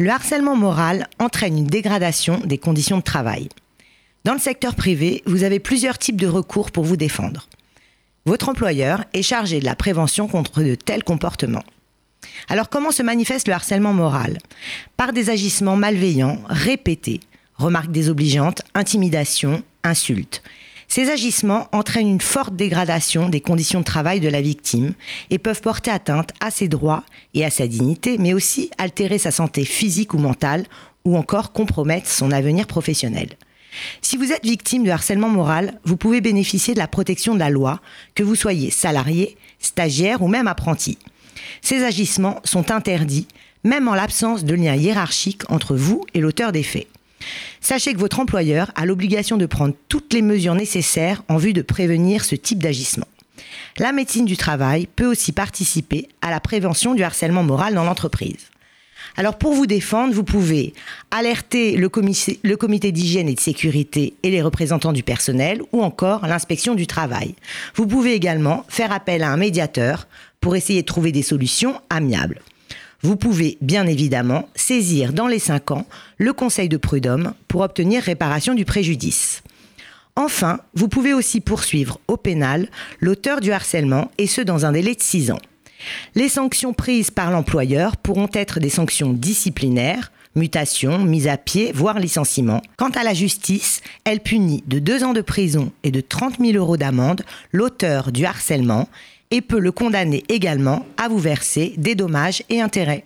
Le harcèlement moral entraîne une dégradation des conditions de travail. Dans le secteur privé, vous avez plusieurs types de recours pour vous défendre. Votre employeur est chargé de la prévention contre de tels comportements. Alors comment se manifeste le harcèlement moral? Par des agissements malveillants, répétés, remarques désobligeantes, intimidations, insultes. Ces agissements entraînent une forte dégradation des conditions de travail de la victime et peuvent porter atteinte à ses droits et à sa dignité, mais aussi altérer sa santé physique ou mentale ou encore compromettre son avenir professionnel. Si vous êtes victime de harcèlement moral, vous pouvez bénéficier de la protection de la loi, que vous soyez salarié, stagiaire ou même apprenti. Ces agissements sont interdits, même en l'absence de lien hiérarchique entre vous et l'auteur des faits. Sachez que votre employeur a l'obligation de prendre toutes les mesures nécessaires en vue de prévenir ce type d'agissement. La médecine du travail peut aussi participer à la prévention du harcèlement moral dans l'entreprise. Alors pour vous défendre, vous pouvez alerter le comité, d'hygiène et de sécurité et les représentants du personnel ou encore l'inspection du travail. Vous pouvez également faire appel à un médiateur pour essayer de trouver des solutions amiables. Vous pouvez bien évidemment saisir dans les 5 ans le Conseil de prud'homme pour obtenir réparation du préjudice. Enfin, vous pouvez aussi poursuivre au pénal l'auteur du harcèlement et ce dans un délai de 6 ans. Les sanctions prises par l'employeur pourront être des sanctions disciplinaires, mutation, mise à pied, voire licenciement. Quant à la justice, elle punit de 2 ans de prison et de 30 000 euros d'amende l'auteur du harcèlement et peut le condamner également à vous verser des dommages et intérêts.